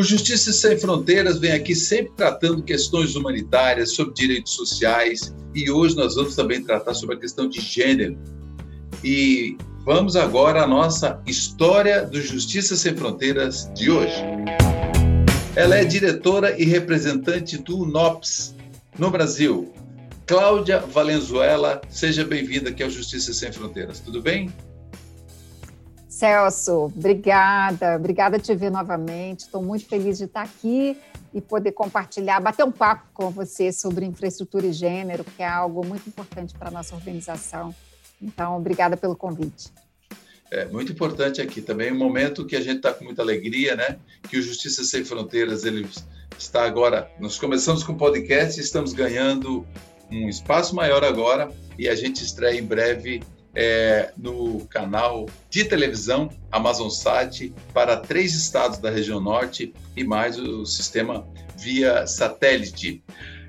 O Justiça Sem Fronteiras vem aqui sempre tratando questões humanitárias, sobre direitos sociais, e hoje nós vamos também tratar sobre a questão de gênero. E vamos agora à nossa história do Justiça Sem Fronteiras de hoje. Ela é diretora e representante do UNOPS no Brasil. Cláudia Valenzuela, seja bem-vinda aqui ao Justiça Sem Fronteiras. Tudo bem? Celso, obrigada, obrigada te ver novamente. Estou muito feliz de estar aqui e poder compartilhar, bater um papo com você sobre infraestrutura e gênero, que é algo muito importante para a nossa organização. Então, obrigada pelo convite. É muito importante aqui também, um momento que a gente está com muita alegria, né? Que o Justiça Sem Fronteiras ele está agora. Nós começamos com o podcast estamos ganhando um espaço maior agora e a gente estreia em breve é, no canal de televisão AmazonSat para três estados da região norte e mais o sistema via satélite.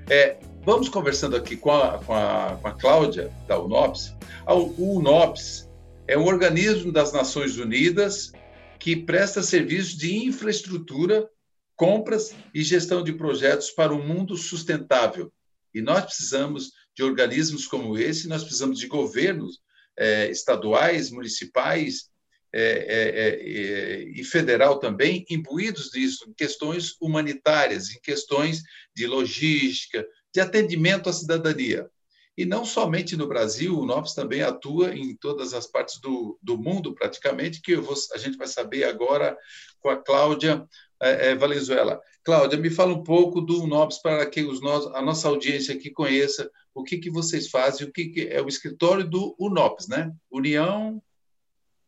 É, vamos conversando aqui com a, com a, com a Cláudia, da UNOPS. O UNOPS é um organismo das Nações Unidas que presta serviços de infraestrutura, compras e gestão de projetos para um mundo sustentável. E nós precisamos de organismos como esse, nós precisamos de governos é, estaduais, municipais é, é, e federal também, imbuídos disso, em questões humanitárias, em questões de logística, de atendimento à cidadania. E não somente no Brasil, o NOPS também atua em todas as partes do, do mundo, praticamente, que vou, a gente vai saber agora com a Cláudia é, é, Valenzuela. Cláudia, me fala um pouco do NOPS para que os a nossa audiência aqui conheça o que, que vocês fazem, o que, que é o escritório do UNOPS, né? União,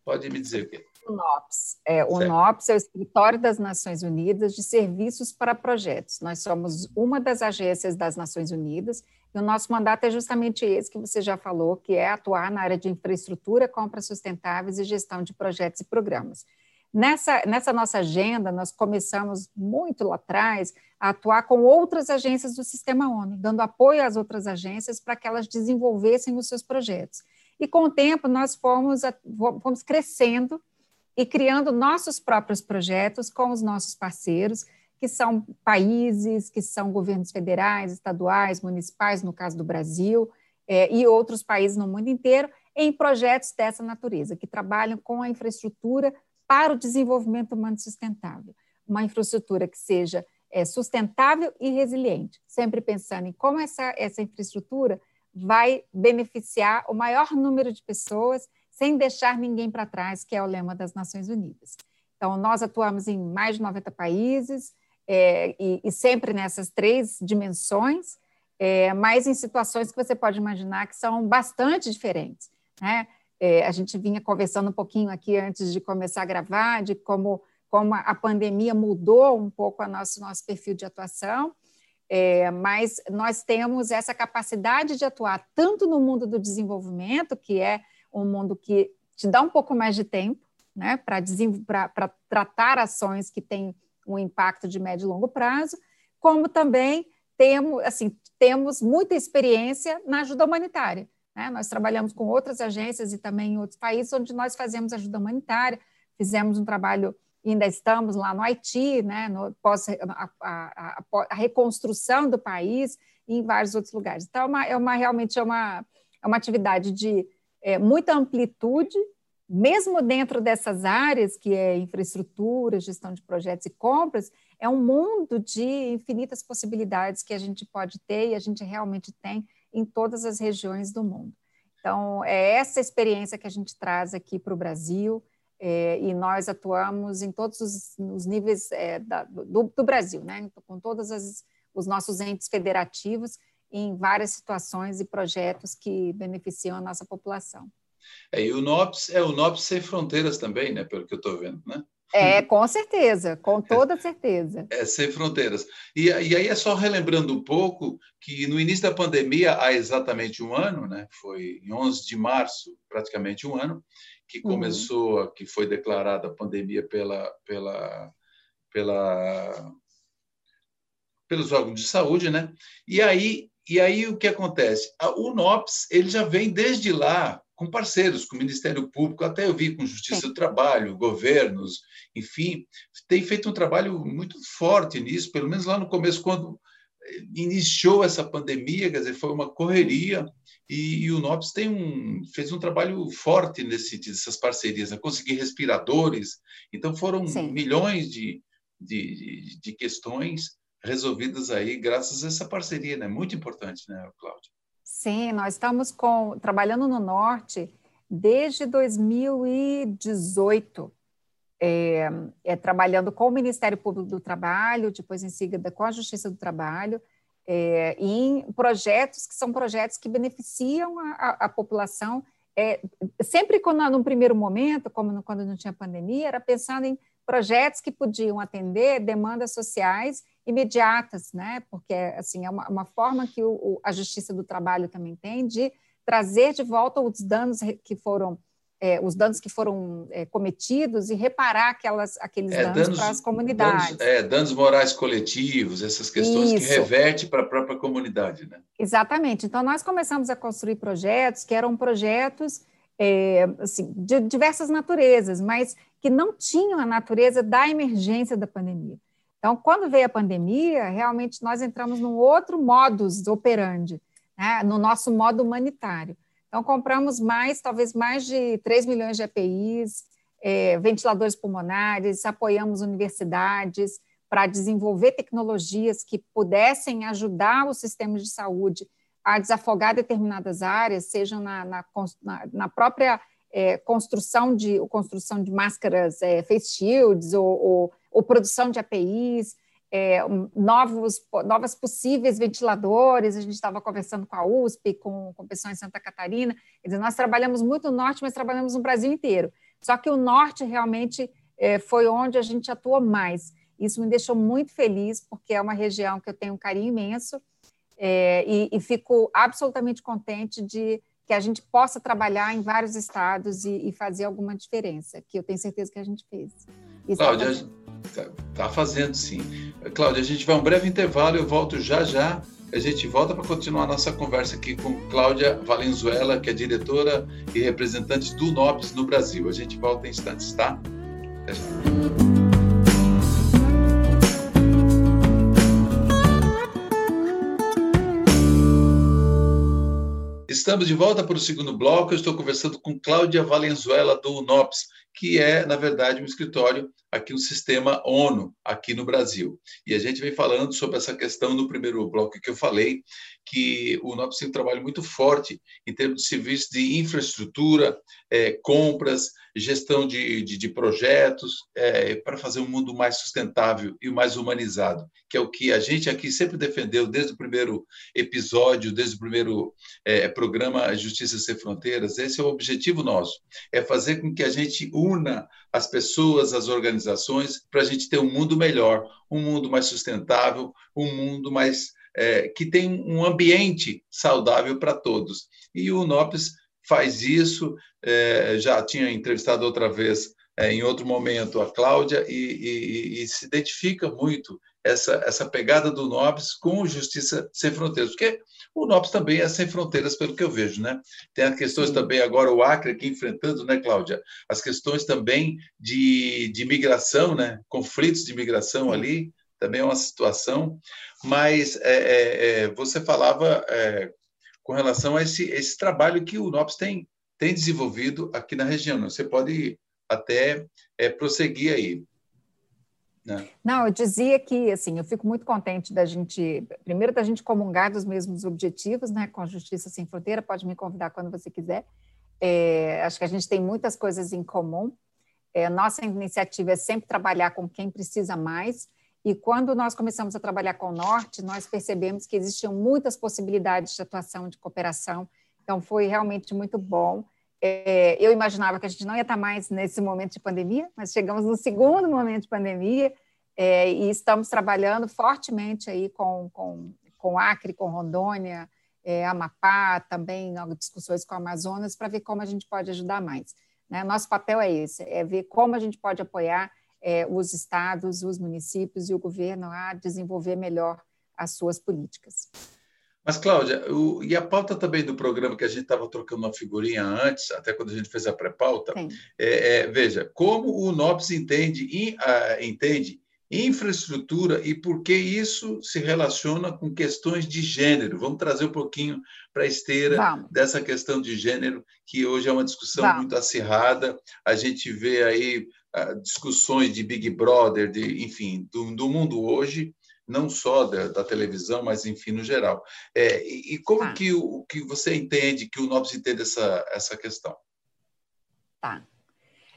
pode me dizer o quê? UNOPS. É, o UNOPS é o Escritório das Nações Unidas de Serviços para Projetos. Nós somos uma das agências das Nações Unidas e o nosso mandato é justamente esse que você já falou, que é atuar na área de infraestrutura, compras sustentáveis e gestão de projetos e programas. Nessa, nessa nossa agenda, nós começamos muito lá atrás a atuar com outras agências do Sistema ONU, dando apoio às outras agências para que elas desenvolvessem os seus projetos. E com o tempo, nós fomos, fomos crescendo e criando nossos próprios projetos com os nossos parceiros, que são países, que são governos federais, estaduais, municipais, no caso do Brasil, é, e outros países no mundo inteiro, em projetos dessa natureza, que trabalham com a infraestrutura para o desenvolvimento humano sustentável. Uma infraestrutura que seja é, sustentável e resiliente, sempre pensando em como essa, essa infraestrutura vai beneficiar o maior número de pessoas sem deixar ninguém para trás, que é o lema das Nações Unidas. Então, nós atuamos em mais de 90 países é, e, e, sempre nessas três dimensões, é, mas em situações que você pode imaginar que são bastante diferentes. Né? É, a gente vinha conversando um pouquinho aqui antes de começar a gravar, de como, como a pandemia mudou um pouco a nosso, nosso perfil de atuação, é, mas nós temos essa capacidade de atuar tanto no mundo do desenvolvimento, que é um mundo que te dá um pouco mais de tempo né, para tratar ações que têm um impacto de médio e longo prazo, como também temos, assim, temos muita experiência na ajuda humanitária. Né? Nós trabalhamos com outras agências e também em outros países onde nós fazemos ajuda humanitária, fizemos um trabalho, ainda estamos lá no Haiti, né? no, pós, a, a, a, a reconstrução do país e em vários outros lugares. Então, é uma, é uma realmente é uma, é uma atividade de é, muita amplitude, mesmo dentro dessas áreas, que é infraestrutura, gestão de projetos e compras, é um mundo de infinitas possibilidades que a gente pode ter e a gente realmente tem em todas as regiões do mundo. Então, é essa experiência que a gente traz aqui para o Brasil, é, e nós atuamos em todos os, os níveis é, da, do, do, Brasil, né? Então, com todos as, os nossos entes federativos, em várias situações e projetos que beneficiam a nossa população. É, e o NOPS é o NOPS sem fronteiras também, né? Pelo que eu estou vendo, né? É, com certeza, com toda certeza. É, sem fronteiras. E, e, aí é só relembrando um pouco que no início da pandemia, há exatamente um ano, né, foi em 11 de março, praticamente um ano, que uhum. começou, uhum. que foi declarada a pandemia pela, pela, pela, pelos órgãos de saúde, né? E aí, e aí o que acontece? O NOPS ele já vem desde lá com parceiros, com o Ministério Público, até eu vi com Justiça Sim. do Trabalho, governos, enfim, tem feito um trabalho muito forte nisso, pelo menos lá no começo, quando iniciou essa pandemia, quer dizer, foi uma correria e, e o NOPS tem um, fez um trabalho forte nesse sentido, essas parcerias, né? conseguir respiradores, então foram Sim. milhões de, de, de, questões resolvidas aí graças a essa parceria, né? Muito importante, né, Cláudia? Sim, nós estamos com, trabalhando no Norte desde 2018 é, é, trabalhando com o Ministério Público do Trabalho, depois em seguida com a Justiça do Trabalho, é, em projetos que são projetos que beneficiam a, a, a população. É, sempre quando, num primeiro momento, como no, quando não tinha pandemia, era pensando em projetos que podiam atender demandas sociais imediatas, né? Porque assim é uma, uma forma que o, a Justiça do Trabalho também tem de trazer de volta os danos que foram é, os danos que foram é, cometidos e reparar aquelas, aqueles é, danos, danos, para as comunidades. Danos, é, danos morais coletivos, essas questões Isso. que reverte para a própria comunidade. Né? Exatamente. Então, nós começamos a construir projetos que eram projetos é, assim, de diversas naturezas, mas que não tinham a natureza da emergência da pandemia. Então, quando veio a pandemia, realmente nós entramos num outro modus operandi, né, no nosso modo humanitário. Então, compramos mais, talvez mais de 3 milhões de EPIs, é, ventiladores pulmonares, apoiamos universidades para desenvolver tecnologias que pudessem ajudar os sistemas de saúde a desafogar determinadas áreas, sejam na, na, na própria é, construção, de, construção de máscaras é, face shields ou, ou, ou produção de APIs, é, novos, novas possíveis ventiladores, a gente estava conversando com a USP, com, com pessoal em Santa Catarina, quer dizer, nós trabalhamos muito no Norte, mas trabalhamos no Brasil inteiro, só que o Norte realmente é, foi onde a gente atuou mais, isso me deixou muito feliz, porque é uma região que eu tenho um carinho imenso, é, e, e, fico absolutamente contente de que a gente possa trabalhar em vários estados e, e fazer alguma diferença, que eu tenho certeza que a gente fez. Cláudia, Está tá fazendo sim. Cláudia, a gente vai um breve intervalo, eu volto já já. A gente volta para continuar a nossa conversa aqui com Cláudia Valenzuela, que é diretora e representante do NOPS no Brasil. A gente volta em instantes, tá? Até já. Estamos de volta para o segundo bloco. Eu estou conversando com Cláudia Valenzuela, do UNOPS, que é, na verdade, um escritório aqui no sistema ONU, aqui no Brasil. E a gente vem falando sobre essa questão no primeiro bloco que eu falei, que o UNOPS tem um trabalho muito forte em termos de serviços de infraestrutura, é, compras, gestão de, de, de projetos, é, para fazer um mundo mais sustentável e mais humanizado, que é o que a gente aqui sempre defendeu desde o primeiro episódio, desde o primeiro é, programa Justiça Sem Fronteiras. Esse é o objetivo nosso, é fazer com que a gente una as pessoas, as organizações, para a gente ter um mundo melhor, um mundo mais sustentável, um mundo mais é, que tem um ambiente saudável para todos. E o NOPS faz isso, é, já tinha entrevistado outra vez, é, em outro momento, a Cláudia, e, e, e, se identifica muito essa, essa pegada do NOPS com Justiça Sem Fronteiras, porque o NOPS também é sem fronteiras, pelo que eu vejo, né? Tem as questões também, agora o Acre aqui enfrentando, né, Cláudia? As questões também de, de migração, né? Conflitos de migração ali, também é uma situação, mas é, é, é você falava é, com relação a esse, esse trabalho que o NOPS tem, tem desenvolvido aqui na região. Né? Você pode até é, prosseguir aí. Né? Não, eu dizia que assim, eu fico muito contente da gente, primeiro da gente comungar dos mesmos objetivos, né, com a Justiça Sem Fronteira, pode me convidar quando você quiser. É, acho que a gente tem muitas coisas em comum. É, nossa iniciativa é sempre trabalhar com quem precisa mais, e quando nós começamos a trabalhar com o Norte, nós percebemos que existiam muitas possibilidades de atuação, de cooperação. Então, foi realmente muito bom. É, eu imaginava que a gente não ia estar mais nesse momento de pandemia, mas chegamos no segundo momento de pandemia é, e estamos trabalhando fortemente aí com, com, com Acre, com Rondônia, é, Amapá, também discussões com Amazonas, para ver como a gente pode ajudar mais. Né? Nosso papel é esse, é ver como a gente pode apoiar é, os estados, os municípios e o governo a desenvolver melhor as suas políticas. Mas, Cláudia, o, e a pauta também do programa, que a gente estava trocando uma figurinha antes, até quando a gente fez a pré-pauta, é, é, veja, como o NOPS entende, in, uh, entende infraestrutura e por que isso se relaciona com questões de gênero. Vamos trazer um pouquinho para a esteira Vamos. dessa questão de gênero, que hoje é uma discussão Vamos. muito acirrada. A gente vê aí uh, discussões de Big Brother, de, enfim, do, do mundo hoje, não só da, da, televisão, mas enfim no geral. É, e, e, como tá. que, o, que você entende, que o NOBS entende essa, essa questão? Tá.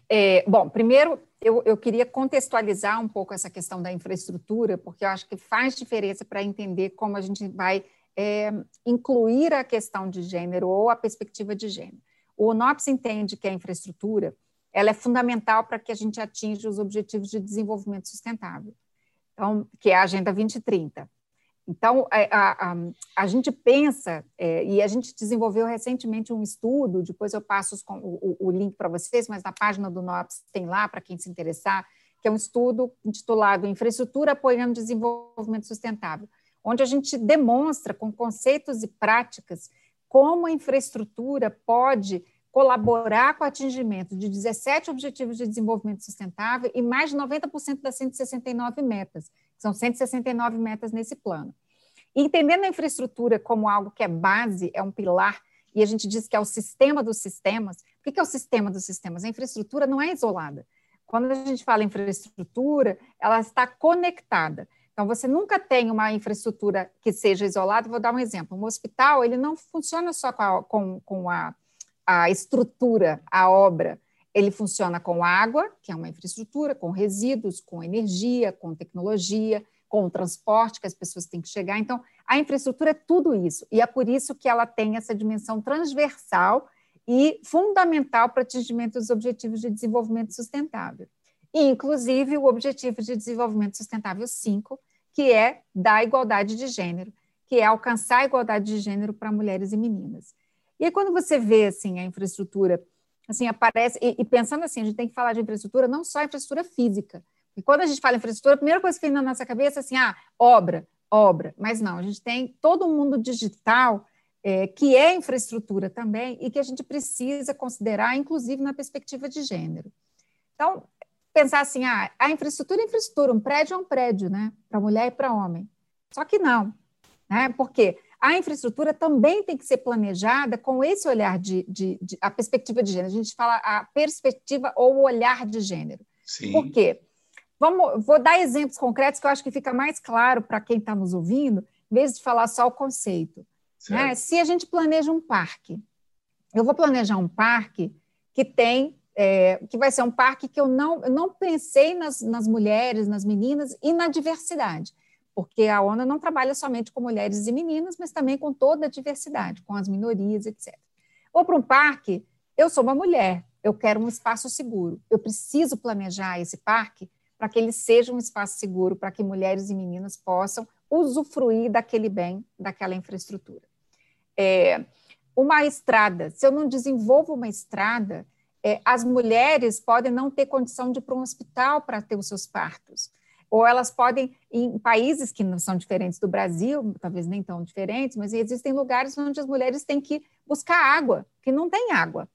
É, bom, primeiro eu, eu, queria contextualizar um pouco essa questão da infraestrutura, porque eu acho que faz diferença para entender como a gente vai é, incluir a questão de gênero ou a perspectiva de gênero. O NOPS entende que a infraestrutura ela é fundamental para que a gente atinja os objetivos de desenvolvimento sustentável então, que é a Agenda 2030. Então, a, a, a, a gente pensa, é, e a gente desenvolveu recentemente um estudo, depois eu passo os, o, o, link para vocês, mas na página do NOPS tem lá, para quem se interessar, que é um estudo intitulado Infraestrutura Apoiando Desenvolvimento Sustentável, onde a gente demonstra com conceitos e práticas como a infraestrutura pode colaborar com o atingimento de 17 Objetivos de Desenvolvimento Sustentável e mais de 90% das 169 metas. São 169 metas nesse plano. E entendendo a infraestrutura como algo que é base, é um pilar, e a gente diz que é o sistema dos sistemas. O que é o sistema dos sistemas? A infraestrutura não é isolada. Quando a gente fala infraestrutura, ela está conectada. Então, você nunca tem uma infraestrutura que seja isolada. Vou dar um exemplo. Um hospital, ele não funciona só com a, com, com a a estrutura, a obra, ele funciona com água, que é uma infraestrutura, com resíduos, com energia, com tecnologia, com o transporte que as pessoas têm que chegar. Então, a infraestrutura é tudo isso, e é por isso que ela tem essa dimensão transversal e fundamental para o atingimento dos objetivos de desenvolvimento sustentável. E, inclusive, o Objetivo de Desenvolvimento Sustentável 5, que é da igualdade de gênero, que é alcançar a igualdade de gênero para mulheres e meninas. E aí, quando você vê assim, a infraestrutura, assim, aparece, e, e, pensando assim, a gente tem que falar de infraestrutura, não só infraestrutura física. E quando a gente fala infraestrutura, a primeira coisa que vem na nossa cabeça é assim, ah, obra, obra. Mas não, a gente tem todo o mundo digital é, que é infraestrutura também e que a gente precisa considerar, inclusive na perspectiva de gênero. Então, pensar assim, ah, a infraestrutura é infraestrutura, um prédio é um prédio, né, para mulher e para homem. Só que não, né? Por quê? A infraestrutura também tem que ser planejada com esse olhar de, de, de, a perspectiva de gênero. A gente fala a perspectiva ou o olhar de gênero. Sim. Por quê? Vamos, vou dar exemplos concretos que eu acho que fica mais claro para quem está nos ouvindo, em vez de falar só o conceito. Né? Se a gente planeja um parque, eu vou planejar um parque que tem é, que vai ser um parque que eu não, eu não pensei nas, nas mulheres, nas meninas e na diversidade porque a ONU não trabalha somente com mulheres e meninas, mas também com toda a diversidade, com as minorias, etc. Ou para um parque, eu sou uma mulher, eu quero um espaço seguro, eu preciso planejar esse parque para que ele seja um espaço seguro, para que mulheres e meninas possam usufruir daquele bem, daquela infraestrutura. É, uma estrada, se eu não desenvolvo uma estrada, é, as mulheres podem não ter condição de ir para um hospital para ter os seus partos ou elas podem, em países que não são diferentes do Brasil, talvez nem tão diferentes, mas existem lugares onde as mulheres têm que buscar água, que não tem água.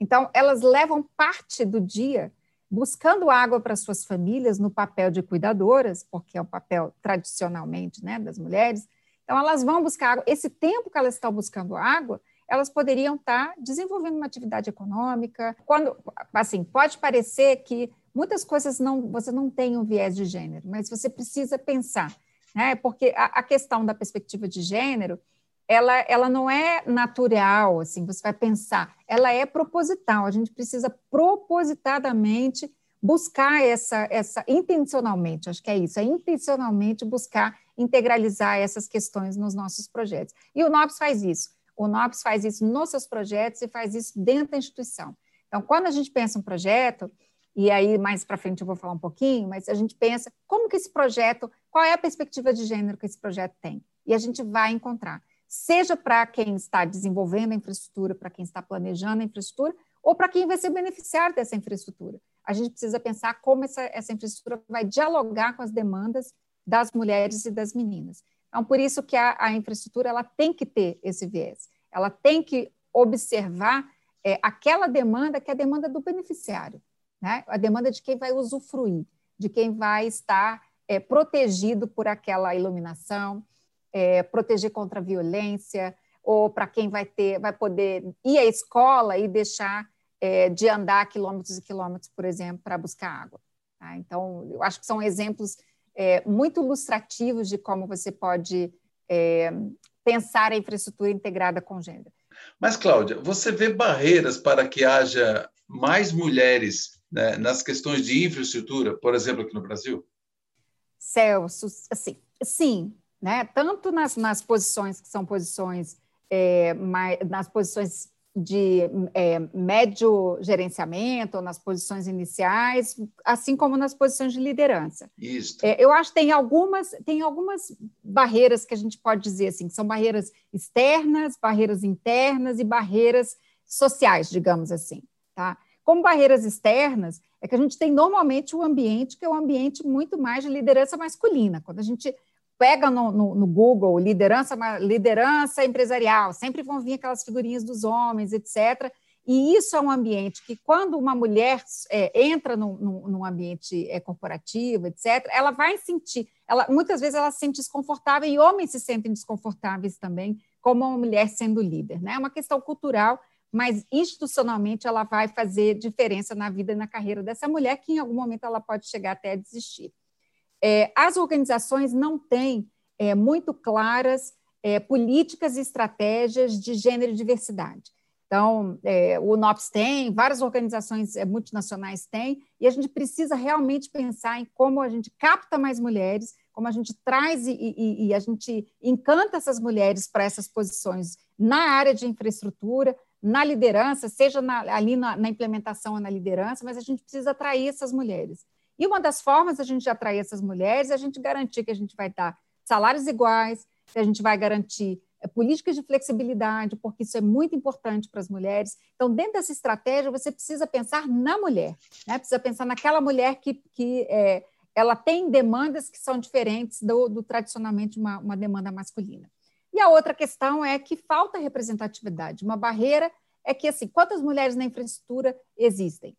Então, elas levam parte do dia buscando água para suas famílias no papel de cuidadoras, porque é o papel tradicionalmente né, das mulheres. Então, elas vão buscar água. Esse tempo que elas estão buscando água, elas poderiam estar desenvolvendo uma atividade econômica. Quando, assim, pode parecer que muitas coisas não, você não tem um viés de gênero, mas você precisa pensar, né? Porque a, a questão da perspectiva de gênero, ela, ela não é natural, assim, você vai pensar, ela é proposital, a gente precisa propositadamente buscar essa, essa intencionalmente, acho que é isso, é intencionalmente buscar integralizar essas questões nos nossos projetos. E o NOPS faz isso. O NOPS faz isso nos seus projetos e faz isso dentro da instituição. Então, quando a gente pensa um projeto, e aí mais para frente eu vou falar um pouquinho, mas a gente pensa como que esse projeto, qual é a perspectiva de gênero que esse projeto tem? E a gente vai encontrar, seja para quem está desenvolvendo a infraestrutura, para quem está planejando a infraestrutura, ou para quem vai ser beneficiário dessa infraestrutura. A gente precisa pensar como essa, essa infraestrutura vai dialogar com as demandas das mulheres e das meninas. Então, por isso que a, a infraestrutura ela tem que ter esse viés, ela tem que observar é, aquela demanda que é a demanda do beneficiário, né? a demanda de quem vai usufruir, de quem vai estar é, protegido por aquela iluminação, é, proteger contra a violência, ou para quem vai ter, vai poder ir à escola e deixar é, de andar quilômetros e quilômetros, por exemplo, para buscar água. Tá? Então, eu acho que são exemplos é, muito ilustrativos de como você pode é, pensar a infraestrutura integrada com gênero. Mas, Cláudia, você vê barreiras para que haja mais mulheres né, nas questões de infraestrutura, por exemplo, aqui no Brasil? Celso, assim, sim, né? tanto nas, nas posições que são posições, é, mais, nas posições de é, médio gerenciamento, nas posições iniciais, assim como nas posições de liderança. Isso. É, eu acho que tem algumas, tem algumas barreiras que a gente pode dizer assim, que são barreiras externas, barreiras internas e barreiras sociais, digamos assim. Tá? Como barreiras externas, é que a gente tem normalmente um ambiente que é um ambiente muito mais de liderança masculina. Quando a gente pega no, no, no, Google liderança, liderança empresarial, sempre vão vir aquelas figurinhas dos homens, etc. E isso é um ambiente que, quando uma mulher é, entra num, num ambiente é, corporativo, etc., ela vai sentir, ela, muitas vezes ela se sente desconfortável e homens se sentem desconfortáveis também, como uma mulher sendo líder. Né? É uma questão cultural, mas institucionalmente ela vai fazer diferença na vida e na carreira dessa mulher, que em algum momento ela pode chegar até a desistir. É, as organizações não têm é, muito claras é, políticas e estratégias de gênero e diversidade. Então, é, o NOPS tem, várias organizações é, multinacionais têm, e a gente precisa realmente pensar em como a gente capta mais mulheres, como a gente traz e, e, e a gente encanta essas mulheres para essas posições na área de infraestrutura, na liderança, seja na, ali na, na implementação ou na liderança, mas a gente precisa atrair essas mulheres. E uma das formas da gente atrair essas mulheres é a gente garantir que a gente vai dar salários iguais, que a gente vai garantir é, políticas de flexibilidade, porque isso é muito importante para as mulheres. Então, dentro dessa estratégia, você precisa pensar na mulher, né? precisa pensar naquela mulher que, que é, ela tem demandas que são diferentes do, do tradicionalmente uma, uma demanda masculina. E a outra questão é que falta representatividade. Uma barreira é que, assim, quantas mulheres na infraestrutura existem?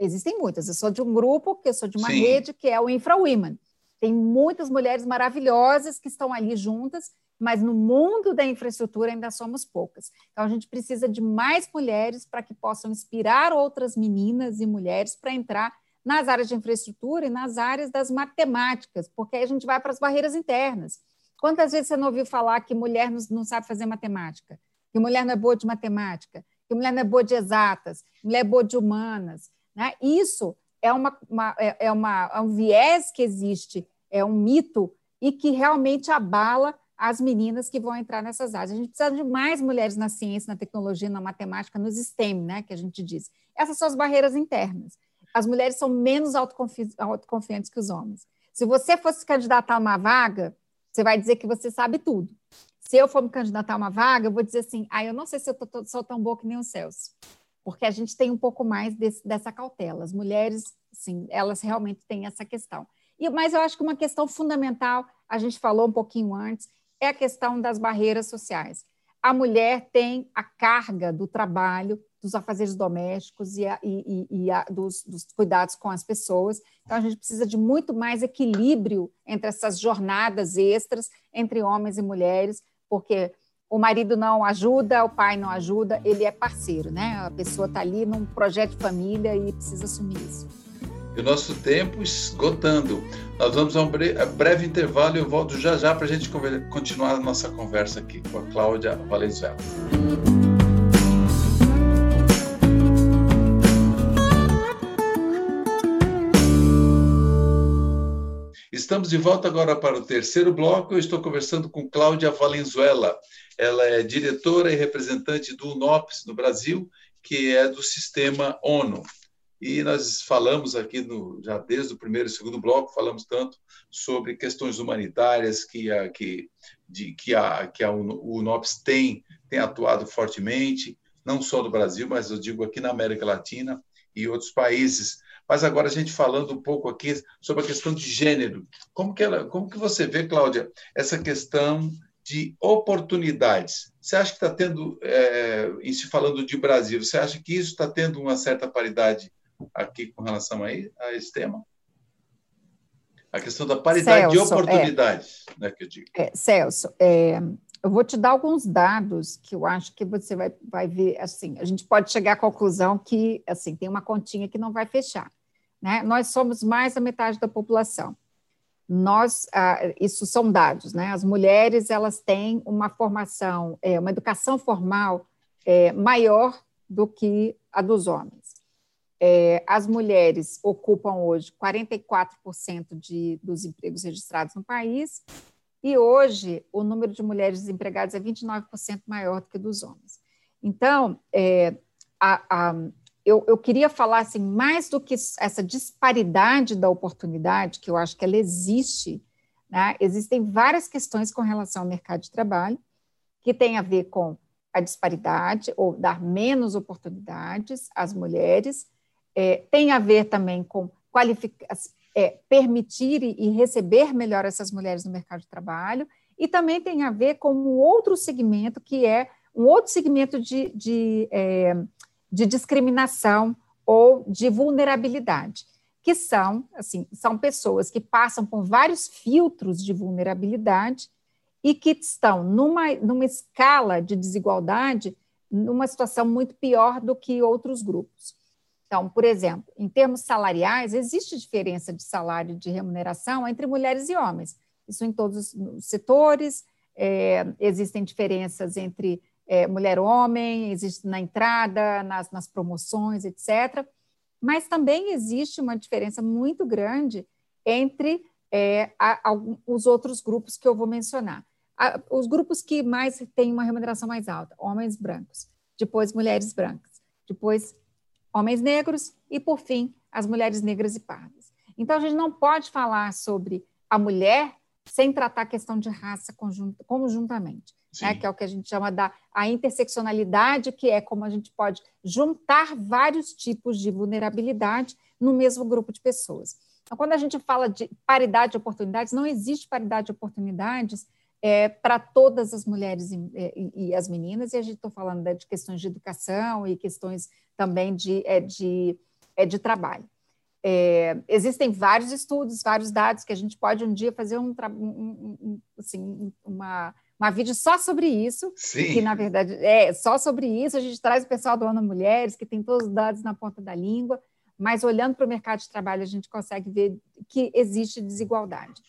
Existem muitas. Eu sou de um grupo, que eu sou de uma Sim. rede, que é o Infra Women. Tem muitas mulheres maravilhosas que estão ali juntas, mas no mundo da infraestrutura ainda somos poucas. Então, a gente precisa de mais mulheres para que possam inspirar outras meninas e mulheres para entrar nas áreas de infraestrutura e nas áreas das matemáticas, porque aí a gente vai para as barreiras internas. Quantas vezes você não ouviu falar que mulher não sabe fazer matemática? Que mulher não é boa de matemática? Que mulher não é boa de exatas? Mulher é boa de humanas? Né? Isso é, uma, uma, é, é, uma, é um viés que existe, é um mito e que realmente abala as meninas que vão entrar nessas áreas. A gente precisa de mais mulheres na ciência, na tecnologia, na matemática, nos STEM, né, que a gente diz. Essas são as barreiras internas. As mulheres são menos autoconfi autoconfiantes que os homens. Se você fosse candidatar a uma vaga, você vai dizer que você sabe tudo. Se eu for me candidatar a uma vaga, eu vou dizer assim: ah, eu não sei se eu tô, sou tão boa que nem o Celso porque a gente tem um pouco mais desse, dessa cautela. As mulheres, sim, elas realmente têm essa questão. E, mas eu acho que uma questão fundamental, a gente falou um pouquinho antes, é a questão das barreiras sociais. A mulher tem a carga do trabalho, dos afazeres domésticos e, a, e, e a, dos, dos, cuidados com as pessoas. Então, a gente precisa de muito mais equilíbrio entre essas jornadas extras entre homens e mulheres, porque o marido não ajuda, o pai não ajuda, ele é parceiro, né? A pessoa está ali num projeto de família e precisa assumir isso. E o nosso tempo esgotando. Nós vamos a um breve intervalo e eu volto já já para a gente continuar a nossa conversa aqui com a Cláudia Valenzuela. Estamos de volta agora para o terceiro bloco. Eu estou conversando com Cláudia Valenzuela. Ela é diretora e representante do UNOPS no Brasil, que é do sistema ONU. E nós falamos aqui, no, já desde o primeiro e segundo bloco, falamos tanto sobre questões humanitárias que a, que, de, que a, que a UNOPS tem, tem atuado fortemente, não só no Brasil, mas eu digo aqui na América Latina, e outros países. Mas agora a gente falando um pouco aqui sobre a questão de gênero. Como que, ela, como que você vê, Cláudia, essa questão de oportunidades? Você acha que está tendo, é, em se falando de Brasil, você acha que isso está tendo uma certa paridade aqui com relação a, a esse tema? A questão da paridade Celso, de oportunidades, é, né, que eu digo. É, Celso, é, eu vou te dar alguns dados que eu acho que você vai, vai ver, assim, a gente pode chegar à conclusão que, assim, tem uma continha que não vai fechar, né? Nós somos mais da metade da população. Nós, ah, isso são dados, né? As mulheres, elas têm uma formação, é, uma educação formal é, maior do que a dos homens. É, as mulheres ocupam hoje 44% de, dos empregos registrados no país e hoje, o número de mulheres desempregadas é 29% maior do que dos homens. Então, é, a, a, eu, eu, queria falar assim, mais do que essa disparidade da oportunidade, que eu acho que ela existe, né? existem várias questões com relação ao mercado de trabalho, que tem a ver com a disparidade, ou dar menos oportunidades às mulheres, é, tem a ver também com é, permitir e receber melhor essas mulheres no mercado de trabalho, e também tem a ver com um outro segmento, que é um outro segmento de, de, é, de discriminação ou de vulnerabilidade, que são, assim, são pessoas que passam por vários filtros de vulnerabilidade e que estão numa, numa escala de desigualdade numa situação muito pior do que outros grupos. Então, por exemplo, em termos salariais, existe diferença de salário de remuneração entre mulheres e homens. Isso em todos os setores, é, existem diferenças entre é, mulher e homem, existe na entrada, nas, nas promoções, etc. Mas também existe uma diferença muito grande entre é, a, a, os outros grupos que eu vou mencionar. A, os grupos que mais têm uma remuneração mais alta, homens brancos, depois mulheres brancas, depois homens negros e, por fim, as mulheres negras e pardas. Então, a gente não pode falar sobre a mulher sem tratar a questão de raça conjuntamente, né? que é o que a gente chama da a interseccionalidade, que é como a gente pode juntar vários tipos de vulnerabilidade no mesmo grupo de pessoas. Então, quando a gente fala de paridade de oportunidades, não existe paridade de oportunidades é, para todas as mulheres e, e, e, as meninas, e a gente está falando de questões de educação e questões também de, é, de, é, de trabalho. É, existem vários estudos, vários dados que a gente pode um dia fazer um, um, um assim, uma, uma vídeo só sobre isso, Sim. que na verdade é só sobre isso, a gente traz o pessoal do ONU Mulheres, que tem todos os dados na ponta da língua, mas olhando para o mercado de trabalho, a gente consegue ver que existe desigualdade.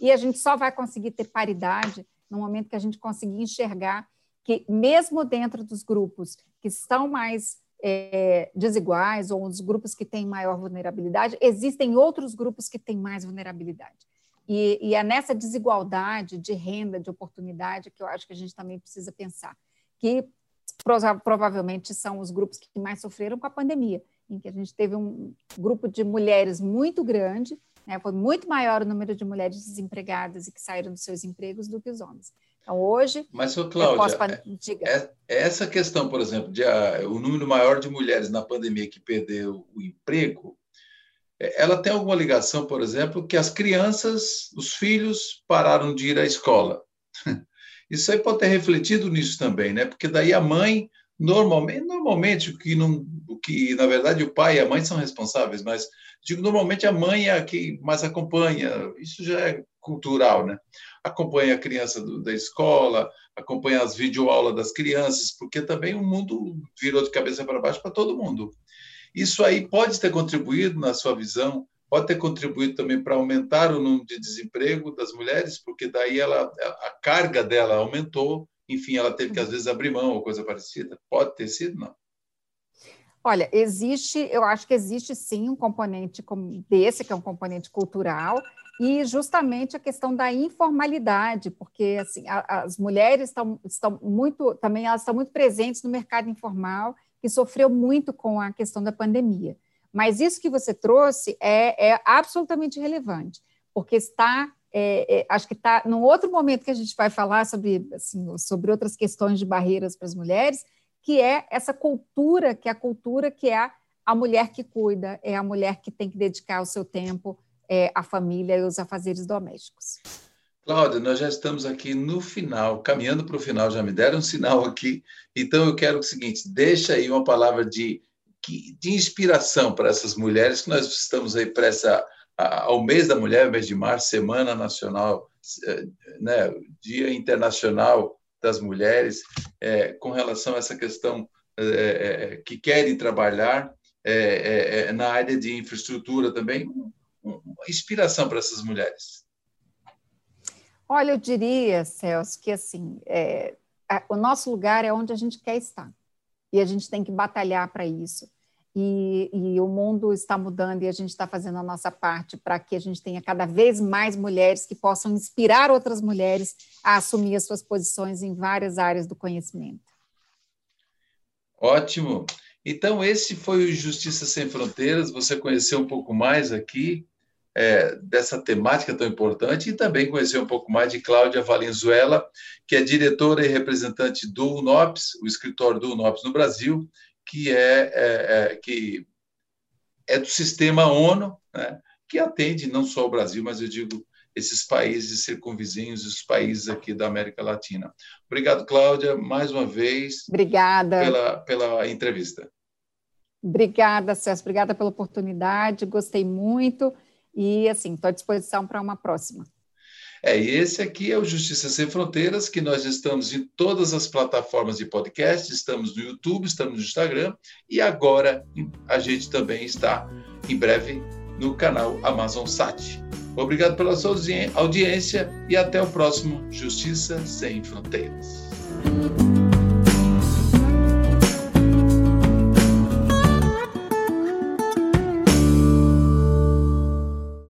E a gente só vai conseguir ter paridade no momento que a gente conseguir enxergar que, mesmo dentro dos grupos que estão mais é, desiguais ou os grupos que têm maior vulnerabilidade, existem outros grupos que têm mais vulnerabilidade. E, e, é nessa desigualdade de renda, de oportunidade, que eu acho que a gente também precisa pensar, que provavelmente são os grupos que mais sofreram com a pandemia, em que a gente teve um grupo de mulheres muito grande né? Foi muito maior o número de mulheres desempregadas e que saíram dos seus empregos do que os homens. Então, hoje. Mas, seu Cláudia, posso... é, é, essa questão, por exemplo, de a, o número maior de mulheres na pandemia que perdeu o emprego, é, ela tem alguma ligação, por exemplo, que as crianças, os filhos, pararam de ir à escola. Isso aí pode ter refletido nisso também, né? Porque daí a mãe, normalmente, normalmente o que não, o que na verdade o pai e a mãe são responsáveis, mas Digo, normalmente a mãe é a que mais acompanha, isso já é cultural, né? Acompanha a criança do, da escola, acompanha as videoaulas das crianças, porque também o mundo virou de cabeça para baixo para todo mundo. Isso aí pode ter contribuído, na sua visão, pode ter contribuído também para aumentar o número de desemprego das mulheres, porque daí ela, a carga dela aumentou, enfim, ela teve que às vezes abrir mão ou coisa parecida. Pode ter sido, não? Olha, existe, eu acho que existe sim um componente desse, que é um componente cultural, e justamente a questão da informalidade, porque assim, a, as mulheres estão muito, também elas estão muito presentes no mercado informal, que sofreu muito com a questão da pandemia. Mas isso que você trouxe é, é absolutamente relevante, porque está, é, é, acho que está num outro momento que a gente vai falar sobre, assim, sobre outras questões de barreiras para as mulheres, que é essa cultura, que é a cultura que é a, a mulher que cuida, é a mulher que tem que dedicar o seu tempo é, à família e aos afazeres domésticos. Cláudia, nós já estamos aqui no final, caminhando para o final, já me deram um sinal aqui. Então, eu quero o seguinte: deixa aí uma palavra de, de inspiração para essas mulheres, que nós estamos aí para essa, ao mês da mulher, mês de março, Semana Nacional, eh, né, Dia Internacional das Mulheres, é, com relação a essa questão é, que querem trabalhar é, na área de infraestrutura também, uma inspiração para essas mulheres. Olha, eu diria, Celso, que assim, é, a, o nosso lugar é onde a gente quer estar. E a gente tem que batalhar para isso. E, e, o mundo está mudando e a gente está fazendo a nossa parte para que a gente tenha cada vez mais mulheres que possam inspirar outras mulheres a assumir as suas posições em várias áreas do conhecimento. Ótimo. Então, esse foi o Justiça Sem Fronteiras. Você conheceu um pouco mais aqui é, dessa temática tão importante e também conhecer um pouco mais de Cláudia Valenzuela, que é diretora e representante do UNOPS, o escritório do UNOPS no Brasil, que é, é, é que é do sistema ONU, né, que atende não só o Brasil, mas eu digo esses países circunvizinhos, os países aqui da América Latina. Obrigado, Cláudia, mais uma vez. Obrigada. Pela, pela entrevista. Obrigada, César. Obrigada pela oportunidade. Gostei muito. E, assim, estou à disposição para uma próxima. É, e esse aqui é o Justiça Sem Fronteiras, que nós estamos em todas as plataformas de podcast, estamos no YouTube, estamos no Instagram, e agora a gente também está, em breve, no canal Amazon Sat. Obrigado pela sua audiência e até o próximo Justiça Sem Fronteiras.